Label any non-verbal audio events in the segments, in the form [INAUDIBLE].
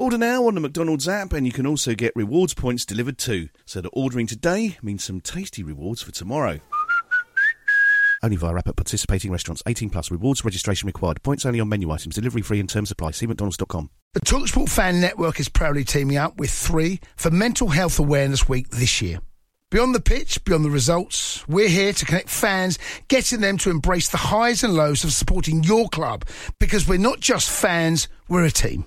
Order now on the McDonald's app, and you can also get rewards points delivered too. So that ordering today means some tasty rewards for tomorrow. Only via app at participating restaurants. 18 plus. Rewards registration required. Points only on menu items. Delivery free and terms apply. See mcdonalds.com. The TalkSport Fan Network is proudly teaming up with three for Mental Health Awareness Week this year. Beyond the pitch, beyond the results, we're here to connect fans, getting them to embrace the highs and lows of supporting your club because we're not just fans, we're a team.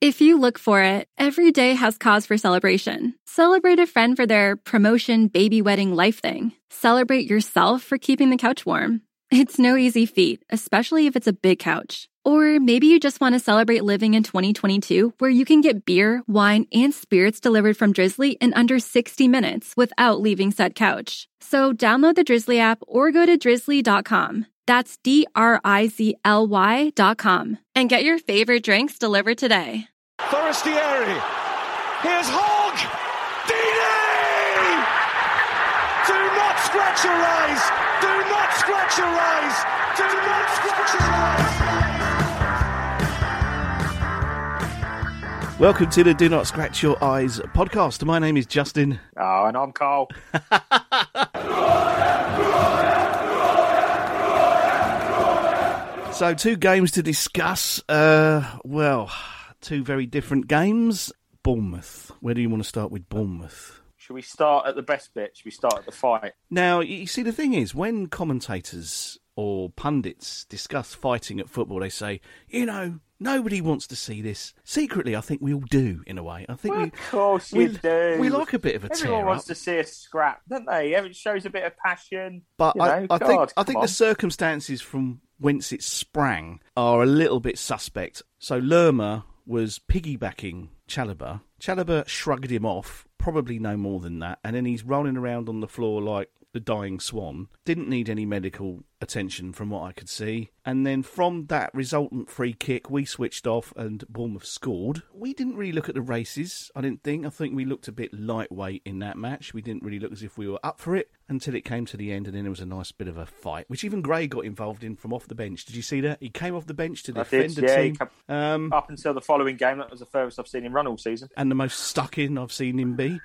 If you look for it, every day has cause for celebration. Celebrate a friend for their promotion, baby wedding, life thing. Celebrate yourself for keeping the couch warm. It's no easy feat, especially if it's a big couch. Or maybe you just want to celebrate living in 2022 where you can get beer, wine, and spirits delivered from Drizzly in under 60 minutes without leaving said couch. So download the Drizzly app or go to drizzly.com. That's D R I Z L Y dot com and get your favorite drinks delivered today. Forestieri. Here's Hogg. Deeney! Do not scratch your eyes. Do not scratch your eyes. Do not scratch your eyes. Welcome to the Do Not Scratch Your Eyes podcast. My name is Justin. Oh, and I'm Carl. [LAUGHS] So, two games to discuss. Uh, well, two very different games. Bournemouth. Where do you want to start with Bournemouth? Should we start at the best bit? Should we start at the fight? Now, you see, the thing is, when commentators or pundits discuss fighting at football, they say, you know, nobody wants to see this. Secretly, I think we all do, in a way. I think Well, we, of course we, do. we like a bit of a Everyone tear wants up. to see a scrap, don't they? It shows a bit of passion. But you I, know, I God, think I think on. the circumstances from whence it sprang are a little bit suspect. So Lerma was piggybacking Chalobah. Chalobah shrugged him off, probably no more than that, and then he's rolling around on the floor like the dying swan. Didn't need any medical attention from what I could see. And then from that resultant free kick, we switched off and Bournemouth scored. We didn't really look at the races, I didn't think. I think we looked a bit lightweight in that match. We didn't really look as if we were up for it until it came to the end, and then it was a nice bit of a fight, which even Gray got involved in from off the bench. Did you see that? He came off the bench to defend the yeah, team. Um, Up until the following game, that was the furthest I've seen him run all season. and the most stuck in I've seen him be.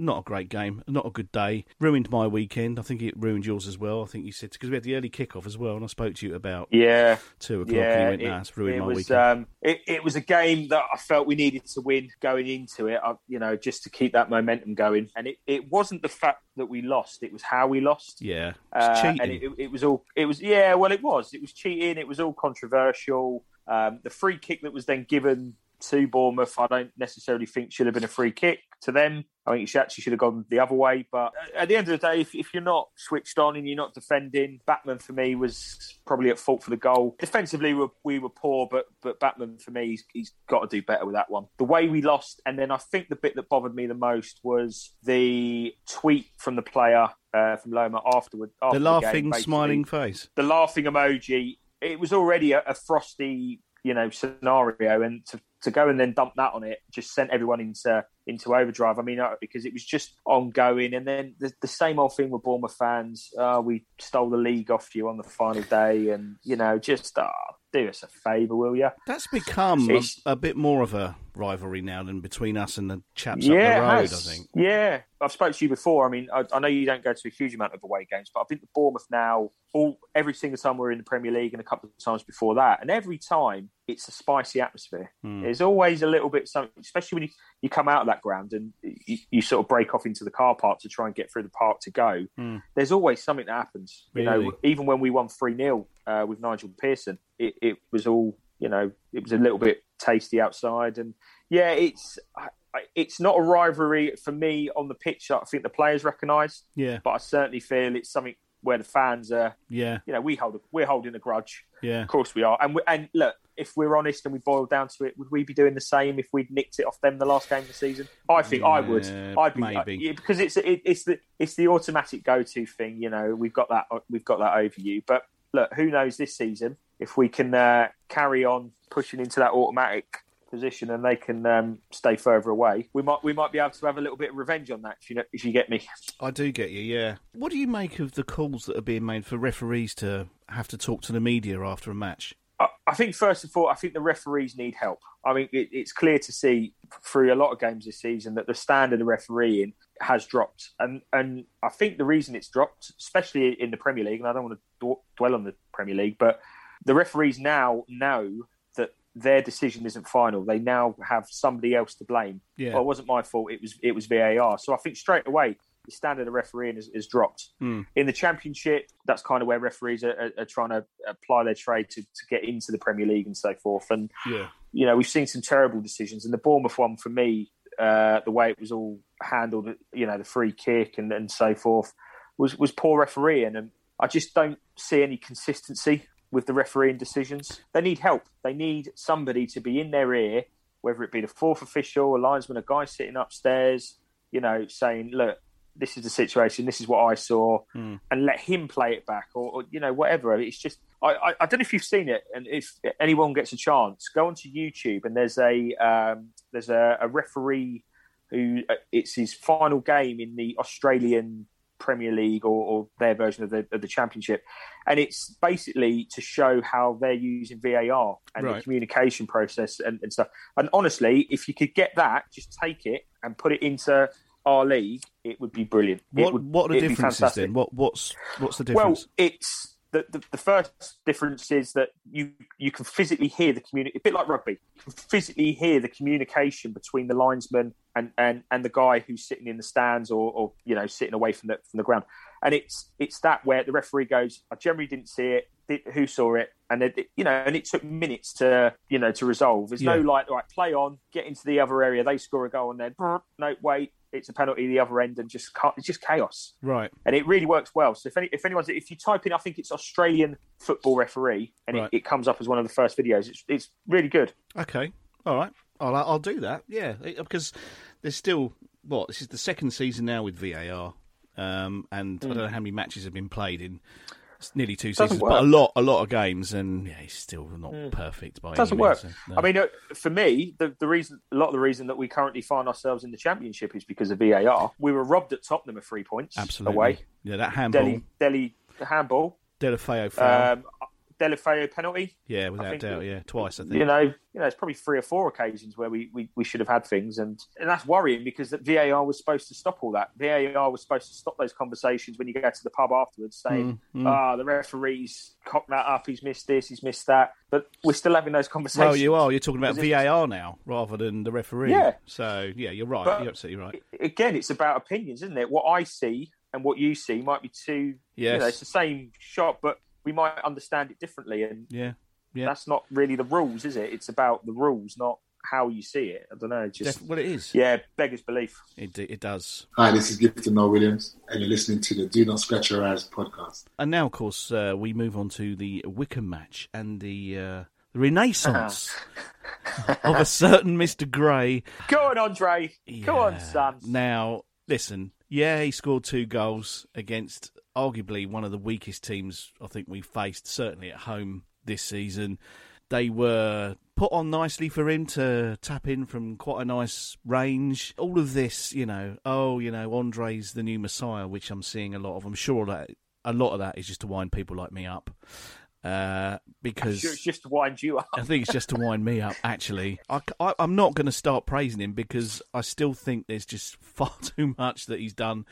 Not a great game, not a good day. Ruined my weekend. I think it ruined yours as well. I think you said because we had the early kickoff as well, and I spoke to you about Yeah, two o'clock, yeah. and you went, it, "Nah, it's ruined it my was, weekend." Um, it, it was a game that I felt we needed to win going into it. I, you know, just to keep that momentum going. And it, it wasn't the fact that we lost; it was how we lost. yeah, Uh, cheating. and it, it was all it was yeah well it was it was cheating it was all controversial um, the free kick that was then given to Bournemouth I don't necessarily think should have been a free kick to them I think should- actually should have gone the other way but at the end of the day if, if you're not switched on and you're not defending Bachmann for me was probably at fault for the goal defensively we were, we were poor but but Bachmann for me he's, he's got to do better with that one the way we lost and then I think the bit that bothered me the most was the tweet from the player uh, from Lerma afterward after the game, laughing, basically. smiling face. the laughing emoji. It was already a, a frosty, you know, scenario, and to, to go and then dump that on it just sent everyone into into overdrive. I mean, uh, because it was just ongoing, and then the, the same old thing with Bournemouth fans. Uh, we stole the league off you on the final day, and you know, just uh, do us a favour, will you? That's become a, a bit more of a rivalry now than between us and the chaps yeah, up the road. I think. Yeah, I've spoke to you before. I mean, I, I know you don't go to a huge amount of away games, but I've been to Bournemouth now all every single time we're in the Premier League and a couple of times before that, and every time it's a spicy atmosphere. There's always a little bit something, especially when you, you come out of that ground and you, you sort of break off into the car park to try and get through the park to go. There's always something that happens. You know, even when we won 3 0 uh, with Nigel Pearson, it, it was all, you know, it was a little bit tasty outside. And yeah, it's. It's not a rivalry for me on the pitch. I think the players recognise, Yeah, but I certainly feel it's something where the fans are. yeah, You know, we hold we're holding a grudge. yeah. Of course we are. And we, and look, if we're honest and we boil down to it, would we be doing the same if we'd nicked it off them the last game of the season? I think I would. I'd be maybe. Uh, yeah, because it's it, it's the it's the automatic go to thing. You know, we've got that we've got that over you. But look, who knows this season if we can uh, carry on pushing into that automatic position and they can um, stay further away. We might we might be able to have a little bit of revenge on that if you know, if you get me. I do get you, yeah. What do you make of the calls that are being made for referees to have to talk to the media after a match? I- I think first of all, I think the referees need help. I mean, it, it's clear to see through a lot of games this season that the standard of refereeing has dropped, and and I think the reason it's dropped, especially in the Premier League, and I don't want to dwell on the Premier League, but the referees now know that their decision isn't final. They now have somebody else to blame. Yeah. Well, it wasn't my fault. It was it was VAR. So I think straight away the standard of refereeing is, is dropped. Hmm. In the Championship, that's kind of where referees are, are, are trying to apply their trade to, to get into the Premier League and so forth. And Yeah, you know, we've seen some terrible decisions. And the Bournemouth one for me, uh, the way it was all handled, you know, the free kick and, and so forth, was was poor refereeing. And I just don't see any consistency with the refereeing decisions. They need help. They need somebody to be in their ear, whether it be the fourth official, a linesman, a guy sitting upstairs, you know, saying, "Look, this is the situation. This is what I saw," and let him play it back, or, or you know, whatever. It's just I, I, I don't know if you've seen it, and if anyone gets a chance, go onto YouTube and there's a um, there's a, a referee who uh, it's his final game in the Australian Premier League or, or their version of the, of the Championship, and it's basically to show how they're using VAR and Right. the communication process and, and stuff. And honestly, if you could get that, just take it and put it into our league, it would be brilliant. What would- what are the differences then? What what's what's the difference? Well, it's the, the the first difference is that you you can physically hear the community, a bit like rugby. You can physically hear the communication between the linesman and, and, and the guy who's sitting in the stands or, or you know sitting away from the from the ground. And it's it's that where the referee goes, I generally didn't see it. Did, who saw it? And it, you know, and it took minutes to you know to resolve. There's no Yeah. like, all right, play on, get into the other area. They score a goal, and then no, wait, it's a penalty the other end, and just it's just chaos Right. and it really works well. So if any, if anyone's if you type in, I think it's Australian football referee, and Right. it, it comes up as one of the first videos. It's it's really good. Okay. All right. I'll I'll do that. Yeah, because there's still what this is the second season now with VAR, um, and I don't know how many matches have been played in. It's nearly two seasons, work. but a lot, a lot of games, and yeah, he's still not perfect by Doesn't any work. means, so, no. I mean, uh, for me, the, the reason a lot of the reason that we currently find ourselves in the championship is because of VAR. We were robbed at Tottenham of three points absolutely, away. yeah, that handball, Dele, Dele handball, Deulofeu foul, um, Deulofeu penalty. yeah, without think doubt, yeah, twice I think. You know, you know, it's probably three or four occasions where we, we, we should have had things, and, and that's worrying because that VAR was supposed to stop all that. VAR was supposed to stop those conversations when you go to the pub afterwards, saying, Mm, "Ah, the referee's cocked that up. He's missed this. He's missed that." But we're still having those conversations. Well, you are. You're talking about VAR now rather than the referee. Yeah. So yeah, you're right. But- you're absolutely right. Again, it's about opinions, isn't it? What I see and what you see might be two. You Yes. know, it's the same shot, but we might understand it differently, and Yeah. Yeah. that's not really the rules, is it? It's about the rules, not how you see it. I don't know. Just Def- well, it is. yeah, beggars belief. It it does. Hi, this is Gifton Noel Williams, and you're listening to the Do Not Scratch Your Eyes podcast. And now, of course, uh, we move on to the Wycombe match and the uh, the renaissance of a certain Mr. Gray. Go on, Andre. Go on, Yeah. son. Now, listen, yeah, he scored two goals against arguably one of the weakest teams I think we faced, certainly at home this season. They were put on nicely for him to tap in from quite a nice range. All of this, you know, oh, you know, Andre's the new Messiah, which I'm seeing a lot of. I'm sure that a lot of that is just to wind people like me up. Uh, because Sure, it's just to wind you up. I think it's just to wind me up. Actually, I, am not going to start praising him because I still think there's just far [LAUGHS] too much that he's done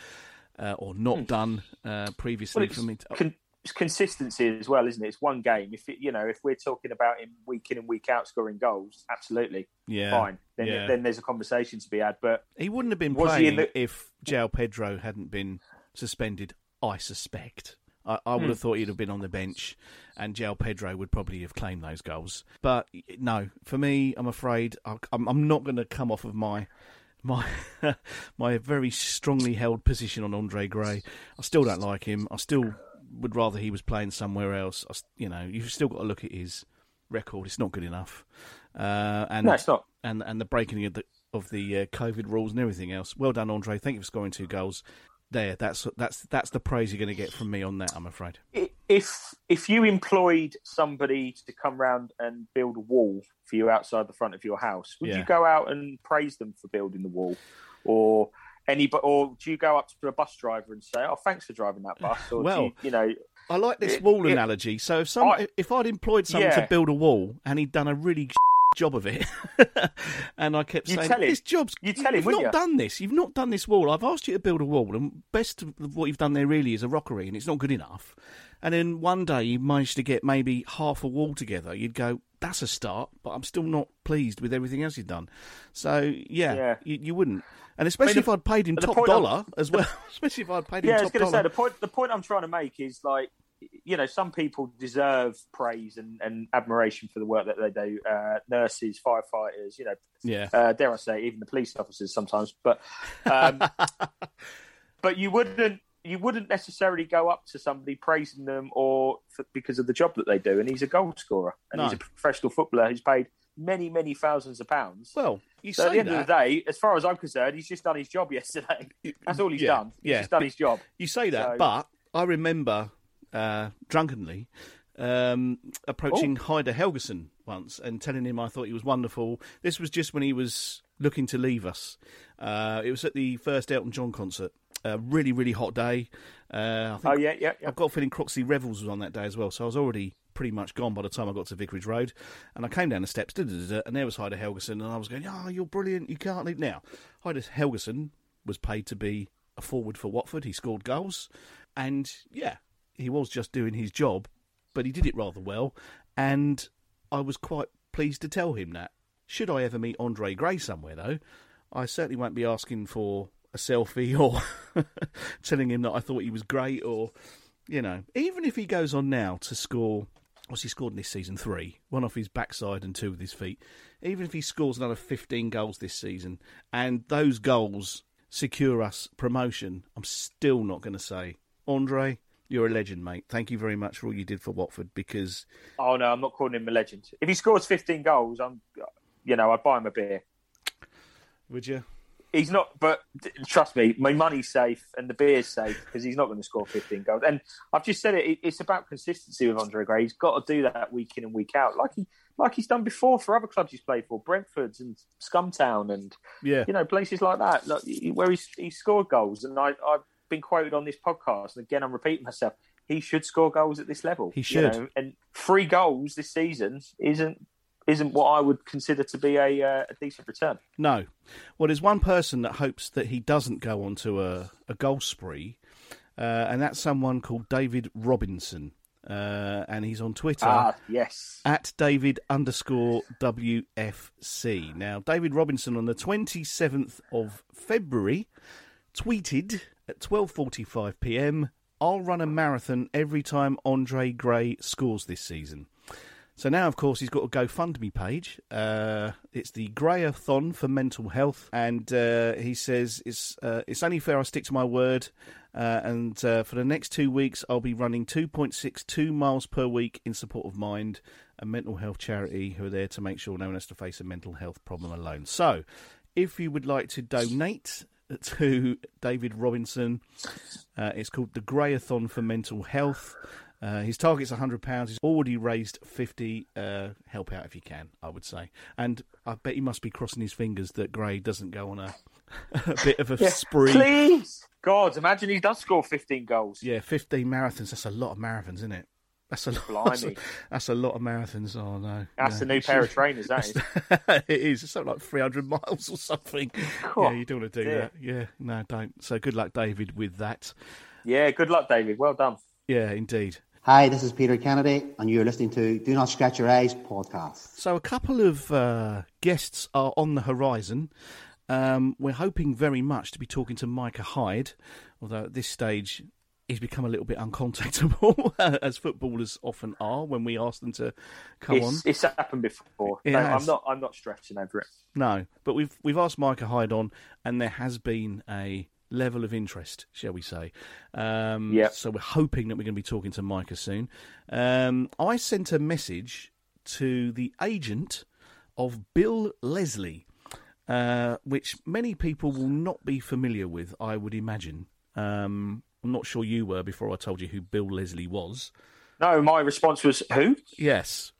uh, or not done uh, previously Hmm. Well, for me. To, con- it's consistency as well, isn't it? It's one game. If it, you know, if we're talking about him week in and week out scoring goals, absolutely, Yeah, fine. Then yeah. then there's a conversation to be had. But He wouldn't have been playing the- if João Pedro hadn't been suspended, I suspect. I, I would Hmm. have thought he'd have been on the bench and João Pedro would probably have claimed those goals. But no, for me, I'm afraid I- I'm, I'm not going to come off of my my [LAUGHS] my very strongly held position on Andre Gray. I still don't like him. I still would rather he was playing somewhere else. I you know, you've still got to look at his record. It's not good enough. Uh, and no, it's not. and and the breaking of the of the uh, COVID rules and everything else. Well done, Andre. Thank you for scoring two goals. There, that's that's that's the praise you're going to get from me on that. I'm afraid. If if you employed somebody to come round and build a wall for you outside the front of your house, would Yeah. you go out and praise them for building the wall, or any? Or do you go up to a bus driver and say, "Oh, thanks for driving that bus"? Or do Well, you, you know, I like this wall it- analogy. So if some I- if I'd employed someone Yeah. to build a wall and he'd done a really job of it, [LAUGHS] and I kept You saying, tell him. "This job's You tell him, you've wouldn't you? done this. You've not done this wall. I've asked you to build a wall, and best of what you've done there really is a rockery, and it's not good enough." And then one day you managed to get maybe half a wall together. You'd go, "That's a start," but I'm still not pleased with everything else you've done. So yeah, Yeah. You, you wouldn't. And especially the- if I'd paid him top point I'm- dollar as well. [LAUGHS] especially if I'd paid him yeah, I was going to say the point. The point I'm trying to make is like, you know, some people deserve praise and, and admiration for the work that they do. Uh, nurses, firefighters, you know, yeah. uh, dare I say, even the police officers sometimes. But um, [LAUGHS] but you wouldn't you wouldn't necessarily go up to somebody praising them or for, because of the job that they do. And he's a goal scorer and he's a professional footballer who's paid many many thousands of pounds. Well, you so at the end that. of the day, as far as I'm concerned, he's just done his job [LAUGHS] yesterday. That's all he's Yeah, done. He's yeah. just done his job. You say that, So- but I remember uh, drunkenly um, approaching Heidar Helguson once and telling him I thought he was wonderful. This was just when he was looking to leave us. Uh, it was at the first Elton John concert. A really, really hot day. Uh, I think Oh yeah, yeah, yeah. I've got a feeling Croxley Revels was on that day as well, so I was already pretty much gone by the time I got to Vicarage Road. And I came down the steps, and there was Heidar Helguson, and I was going, "Oh, you're brilliant! You can't leave now." Heidar Helguson was paid to be a forward for Watford. He scored goals, and yeah, he was just doing his job, but he did it rather well, and I was quite pleased to tell him that. Should I ever meet Andre Gray somewhere, though, I certainly won't be asking for a selfie or [LAUGHS] telling him that I thought he was great or, you know, even if he goes on now to score, what's he scored in this season? Three. One off his backside and two with his feet. Even if he scores another 15 goals this season and those goals secure us promotion, I'm still not going to say, Andre, you're a legend, mate. Thank you very much for all you did for Watford because Oh no, I'm not calling him a legend. If he scores 15 goals, I'm, you know, I'd buy him a beer. would you? He's not, but trust me, my money's safe and the beer's safe because he's not going to score 15 goals. And I've just said it, it- it's about consistency with Andre Gray. He's got to do that week in and week out, like he like he's done before for other clubs he's played for, Brentford's and Scumtown, and Yeah. you know places like that, like, where he's he scored goals. And I, I've been quoted on this podcast, and again I'm repeating myself. He should score goals at this level. He you should. know, and three goals this season isn't isn't what I would consider to be a, uh, a decent return. No. Well, there's one person that hopes that he doesn't go onto a, a goal spree, uh, and that's someone called David Robinson. Uh, and he's on Twitter Ah, yes. at David underscore WFC. Now, David Robinson on the 27th of February tweeted at 12:45 p.m. I'll run a marathon every time Andre Gray scores this season. So now, of course, he's got a GoFundMe page. Uh, it's the Grayathon for mental health, and uh, he says it's uh, it's only fair I stick to my word. Uh, and uh, for the next two weeks, I'll be running 2.62 miles per week in support of Mind, a mental health charity who are there to make sure no one has to face a mental health problem alone. So, if you would like to donate [LAUGHS] to David Robinson, uh, it's called the Grayathon for Mental Health. Uh, his target's £100. He's already raised 50 uh, Help out if you can, I would say. And I bet he must be crossing his fingers that Gray doesn't go on a, [LAUGHS] a bit of a spree. Please, God, imagine he does score 15 goals. Yeah, 15 marathons. That's a lot of marathons, isn't it? That's a lot. That's a, that's a lot of marathons. Oh no, That's no. a new pair of trainers, that is. [LAUGHS] it is. It's something like 300 miles or something. Oh, [LAUGHS] yeah, you don't want to do dear. that. Yeah, no, don't. So good luck, David, with that. Yeah, good luck, David. Well done. Yeah, indeed. Hi, this is Peter Kennedy, and you're listening to Do Not Scratch Your Eyes podcast. So, a couple of uh, guests are on the horizon. Um, we're hoping very much to be talking to Micah Hyde, although at this stage he's become a little bit uncontactable, [LAUGHS] as footballers often are when we ask them to come it's, on. It's happened before. It No. I'm not. I'm not stressing over it. No, but we've we've asked Micah Hyde on, and there has been a level of interest, shall we say? Um, Yep. So we're hoping that we're going to be talking to Micah soon. Um, I sent a message to the agent of Bill Leslie, uh, which many people will not be familiar with, I would imagine. Um, I'm not sure you were before I told you who Bill Leslie was. No, my response was who? Yes.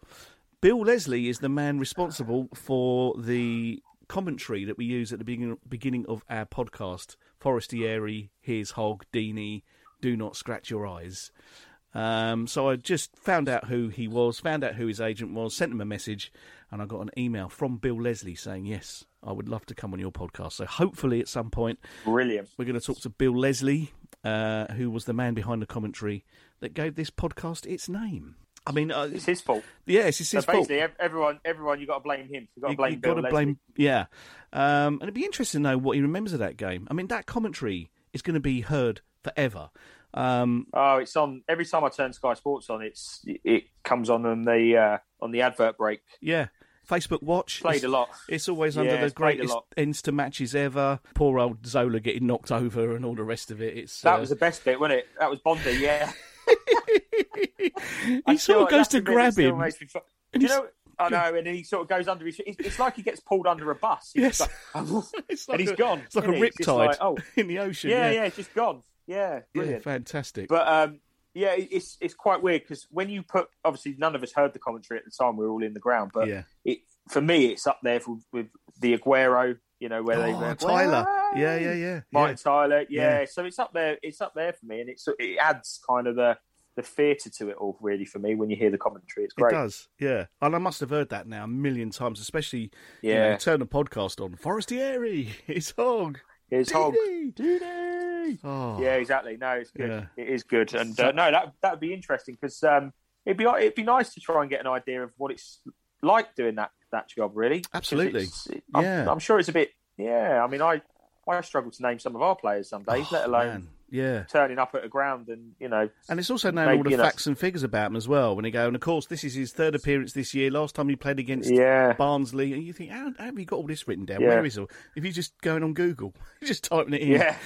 Bill Leslie is the man responsible for the commentary that we use at the beginning, beginning of our podcast Forestieri, Here's Hogg, Deeney, Do Not Scratch Your Eyes. Um, so I just found out who he was, found out who his agent was, sent him a message, and I got an email from Bill Leslie saying, Yes, I would love to come on your podcast. So hopefully at some point Brilliant. we're going to talk to Bill Leslie, uh, who was the man behind the commentary that gave this podcast its name. I mean, uh, It's his fault. Yeah, it's So his fault. basically, everyone, everyone, you got to blame him. You got to blame you Bill gotta blame, yeah. Um, and it'd be interesting to know what he remembers of that game. I mean, that commentary is going to be heard forever. Um, Oh, it's on every time I turn Sky Sports on. It's it comes on on the uh, on the advert break. yeah, Facebook Watch Played it's, a lot. It's always Yeah, under the it's played a greatest ends to matches ever. Poor old Zola getting knocked over and all the rest of it. It's That uh, was the best bit, wasn't it? That was Bondi. Yeah, [LAUGHS] he sort of goes to grab him. Do you know? I know, and he sort of goes under his. It's like he gets pulled under a bus. He's Yes. just [LAUGHS] like, and he's a, gone. It's like a isn't he? It's just riptide like, oh, [LAUGHS] in the ocean. yeah, Yeah, yeah, it's just gone. Yeah, Yeah, brilliant. fantastic. But um, yeah, it's it's quite weird because when you put obviously none of us heard the commentary at the time. We were all in the ground, but yeah. it for me it's up there for, with the Aguero. You know where they oh, were Tyler. "Aguero!" Yeah, yeah, yeah. Martin Tyler. Yeah. Yeah. so it's up there. It's up there for me, and it's it adds kind of the the theatre to it all really for me when you hear the commentary. It's great. It does, yeah. And I must have heard that now a million times, especially you Yeah. know, turn the podcast on. Forestieri, [LAUGHS] it's Hogg. Here's Hogg. Deeney. Oh, Yeah, exactly. No, it's good. Yeah. It is good, and uh, no, that that would be interesting because um, it'd be it'd be nice to try and get an idea of what it's like doing that that job. Really, Absolutely. it- I'm, Yeah. I'm sure it's a bit. Yeah, I mean, I I struggle to name some of our players some days, let alone Oh, man. Yeah. turning up at a ground and you know. And it's also knowing all the know- facts and figures about him as well. When they go, and of course, this is his third appearance this year. Last time he played against Yeah. Barnsley, and you think, how, how have you got all this written down? Yeah. Where is it? If you're just going on Google, [LAUGHS] just typing it in. Yeah,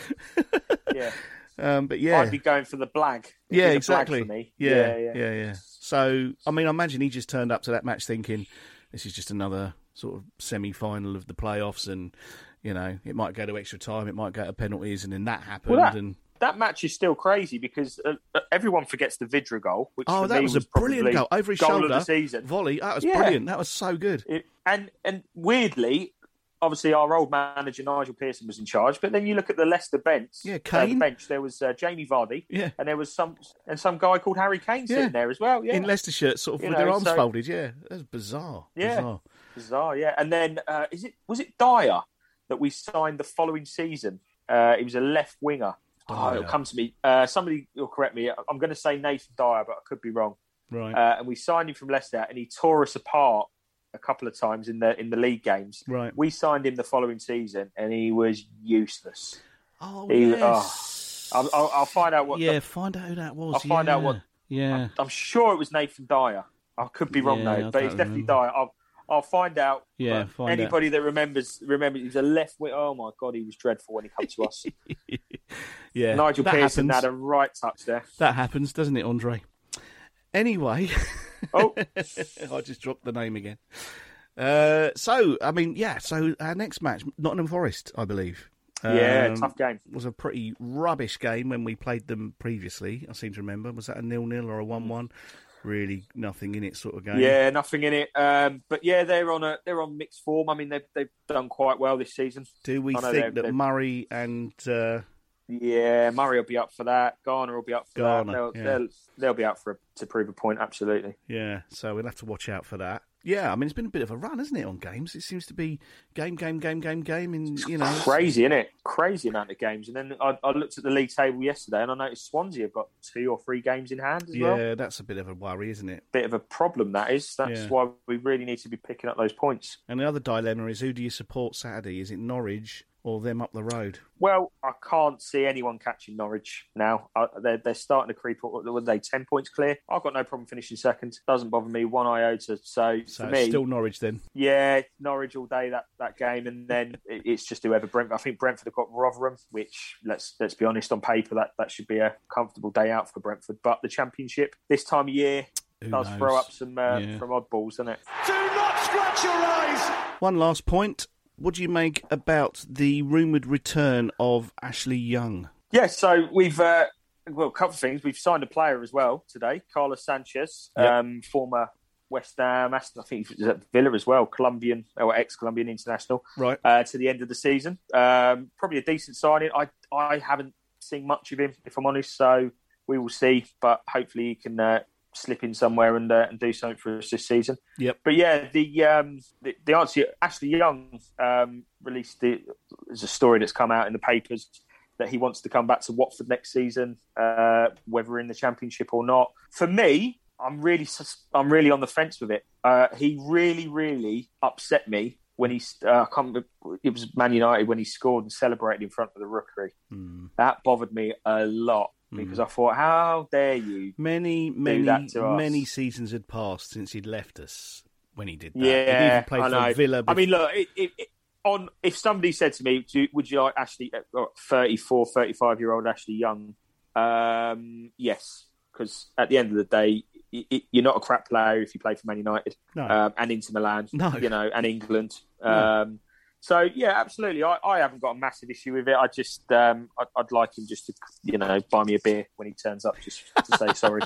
[LAUGHS] yeah. Um, but yeah, I'd be going for the. It'd yeah, the exactly. Yeah, yeah, yeah, yeah, So, I mean, I imagine he just turned up to that match thinking this is just another sort of semi-final of the playoffs, and you know, it might go to extra time, it might go to penalties, and then that happened. Well, that- and That match is still crazy because uh, uh, everyone forgets the Vydra goal, which oh, for that me was, a brilliant goal over his goal shoulder, of the season. volley. That was Yeah. brilliant. That was so good. It, and and weirdly, obviously our old manager Nigel Pearson was in charge, but then you look at the Leicester bench. Yeah, uh, the Kane. bench. There was uh, Jamie Vardy, Yeah. and there was some and some guy called Harry Kane sitting Yeah. there as well. Yeah, In Leicester shirts, sort of You with their arms so- folded. Yeah, that was bizarre. Yeah. Bizarre. bizarre. Yeah, and then uh, is it was it Dyer that we signed the following season? Uh, he was a left winger. Oh, it'll come to me. Uh, somebody will correct me. I'm going to say Nathan Dyer, but I could be wrong. Right. Uh, and we signed him from Leicester, and he tore us apart a couple of times in the in the league games. right. We signed him the following season, and he was useless. Oh, he- yes. I'll, I'll, I'll find out what. yeah, find out who that was. I'll find out yeah. what- Yeah. I'm sure it was Nathan Dyer. I could be wrong Yeah, I though, but don't it's definitely remember. Dyer. I'll, I'll find out. Yeah, find out. anybody that remembers remembers he's a left wing. Oh my god, he was dreadful when he came to us. [LAUGHS] yeah. Nigel that Pearson happens. had a right touch there. That happens, doesn't it, Andre? Anyway, Oh, [LAUGHS] I just dropped the name again. Uh, so, I mean, yeah. So our next match, Nottingham Forest, I believe. yeah, Um, tough game. Was a pretty rubbish game when we played them previously. I seem to remember. Was that a nil-nil or a one-one? Really, nothing in it sort of game. Yeah, nothing in it. Um, but yeah, they're on a they're on mixed form. I mean, they've they've done quite well this season. Do we think they're- that they're- Murray and uh, Yeah, Murray will be up for that. Garner will be up for Garner, that. They'll, yeah. they'll they'll be up for a, to prove a point. Absolutely. yeah? So we'll have to watch out for that. Yeah, I mean it's been a bit of a run, hasn't it, on games? It seems to be game, game, game, game, game. In you know, Crazy, isn't it? Crazy amount of games. And then I, I looked at the league table yesterday and I noticed Swansea have got two or three games in hand as yeah, well. Yeah, that's a bit of a worry, isn't it? Bit of a problem that is. That's Yeah. why we really need to be picking up those points. And the other dilemma is who do you support Saturday? Is it Norwich or them up the road? Well, I can't see anyone catching Norwich now. Uh, they're, they're starting to creep up. Were they 10 points clear? I've got no problem finishing second. Doesn't bother me one iota. So, So for me, still Norwich then. yeah, Norwich all day that, that game, and then [LAUGHS] it's just whoever Brentford. I think Brentford have got Rotherham, which let's let's be honest, on paper that, that should be a comfortable day out for Brentford. But the Championship this time of year Who does knows? throw up some uh, Yeah. from oddballs, doesn't it? Do not scratch your eyes. One last point. What do you make about the rumoured return of Ashley Young? Yeah, so we've uh, well, a couple of things. We've signed a player as well today, Carlos Sanchez, Yep. um, former West Ham, Aston, I think he was at Villa as well, Colombian or ex-Colombian international, Right. uh, to the end of the season. Um, probably a decent signing. I I haven't seen much of him, if I'm honest. So we will see, but hopefully he can uh, slip in somewhere and uh, and do something for us this season. Yep. But yeah, the um, the, the answer Ashley Young um, released the, there's a story that's come out in the papers that he wants to come back to Watford next season, uh, whether in the Championship or not. For me, I'm really sus- I'm really on the fence with it. Uh, he really really upset me when he uh, I can't remember, it was Man United when he scored and celebrated in front of the rookery. Hmm. That bothered me a lot because I thought, how dare you? Many, many, that to us. many seasons had passed since he'd left us when he did that. Yeah, he'd even played I for know. Villa. I mean, look, it, it, it, on if somebody said to me, Do, "Would you like Ashley, uh, 34, 35 year old Ashley Young?" Um, yes, because at the end of the day, you're not a crap player if you play for Man United No. um, and Inter Milan, No. you know, and England. No. So yeah, absolutely. I, I haven't got a massive issue with it. I just um, I'd, I'd like him just to you know buy me a beer when he turns up, just to say sorry.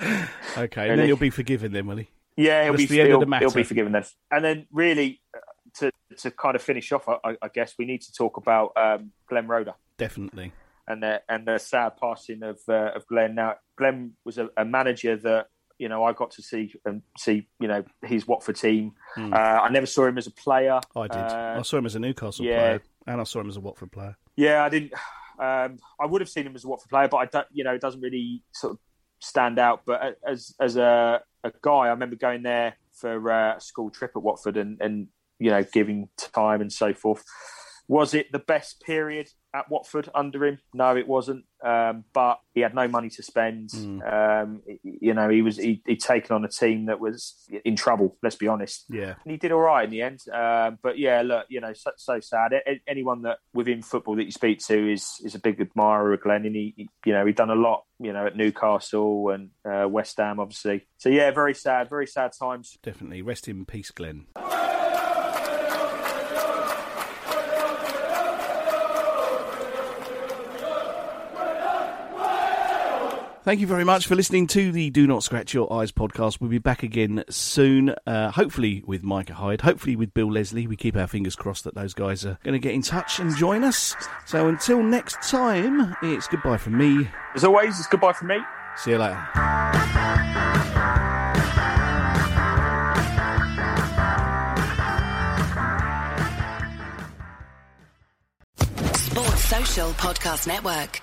[LAUGHS] okay, and then he'll be forgiven then, will he? Yeah, he'll That's be the end of he'll, the matter. he'll be forgiven then. And then really uh, to to kind of finish off, I, I guess we need to talk about um, Glenn Roeder Definitely. and the and the sad passing of uh, of Glenn. Now, Glenn was a, a manager that you know I got to see and see you know his Watford team. Hmm. Uh, I never saw him as a player. I did. Uh, I saw him as a Newcastle yeah. player, and I saw him as a Watford player. Yeah, I didn't. Um, I would have seen him as a Watford player, but I don't. You know, it doesn't really sort of stand out. But as as a, a guy, I remember going there for uh, a school trip at Watford and and you know giving time and so forth. Was it the best period at Watford under him? No, it wasn't. Um, but he had no money to spend. Um, you know, he was he, he'd taken on a team that was in trouble. Let's be honest Yeah. and he did all right in the end. Um, but yeah, look, you know, so, so sad. Anyone that within football that you speak to is is a big admirer of Glenn, and he, he- you know, he'd done a lot, you know, at Newcastle and uh, West Ham, obviously. So yeah, very sad, very sad times. Definitely. Rest in peace, Glenn. Thank you very much for listening to the Do Not Scratch Your Eyes podcast. We'll be back again soon, uh, hopefully with Micah Hyde, hopefully with Bill Leslie. We keep our fingers crossed that those guys are going to get in touch and join us. So until next time, it's goodbye from me. As always, it's goodbye from me. See you later. Sports Social Podcast Network.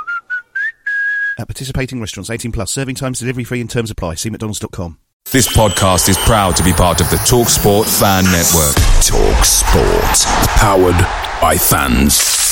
At participating restaurants, 18 plus, serving times, delivery free, and terms apply. See McDonald's.com. This podcast is proud to be part of the TalkSport Fan Network. Talk Sport. Powered by fans.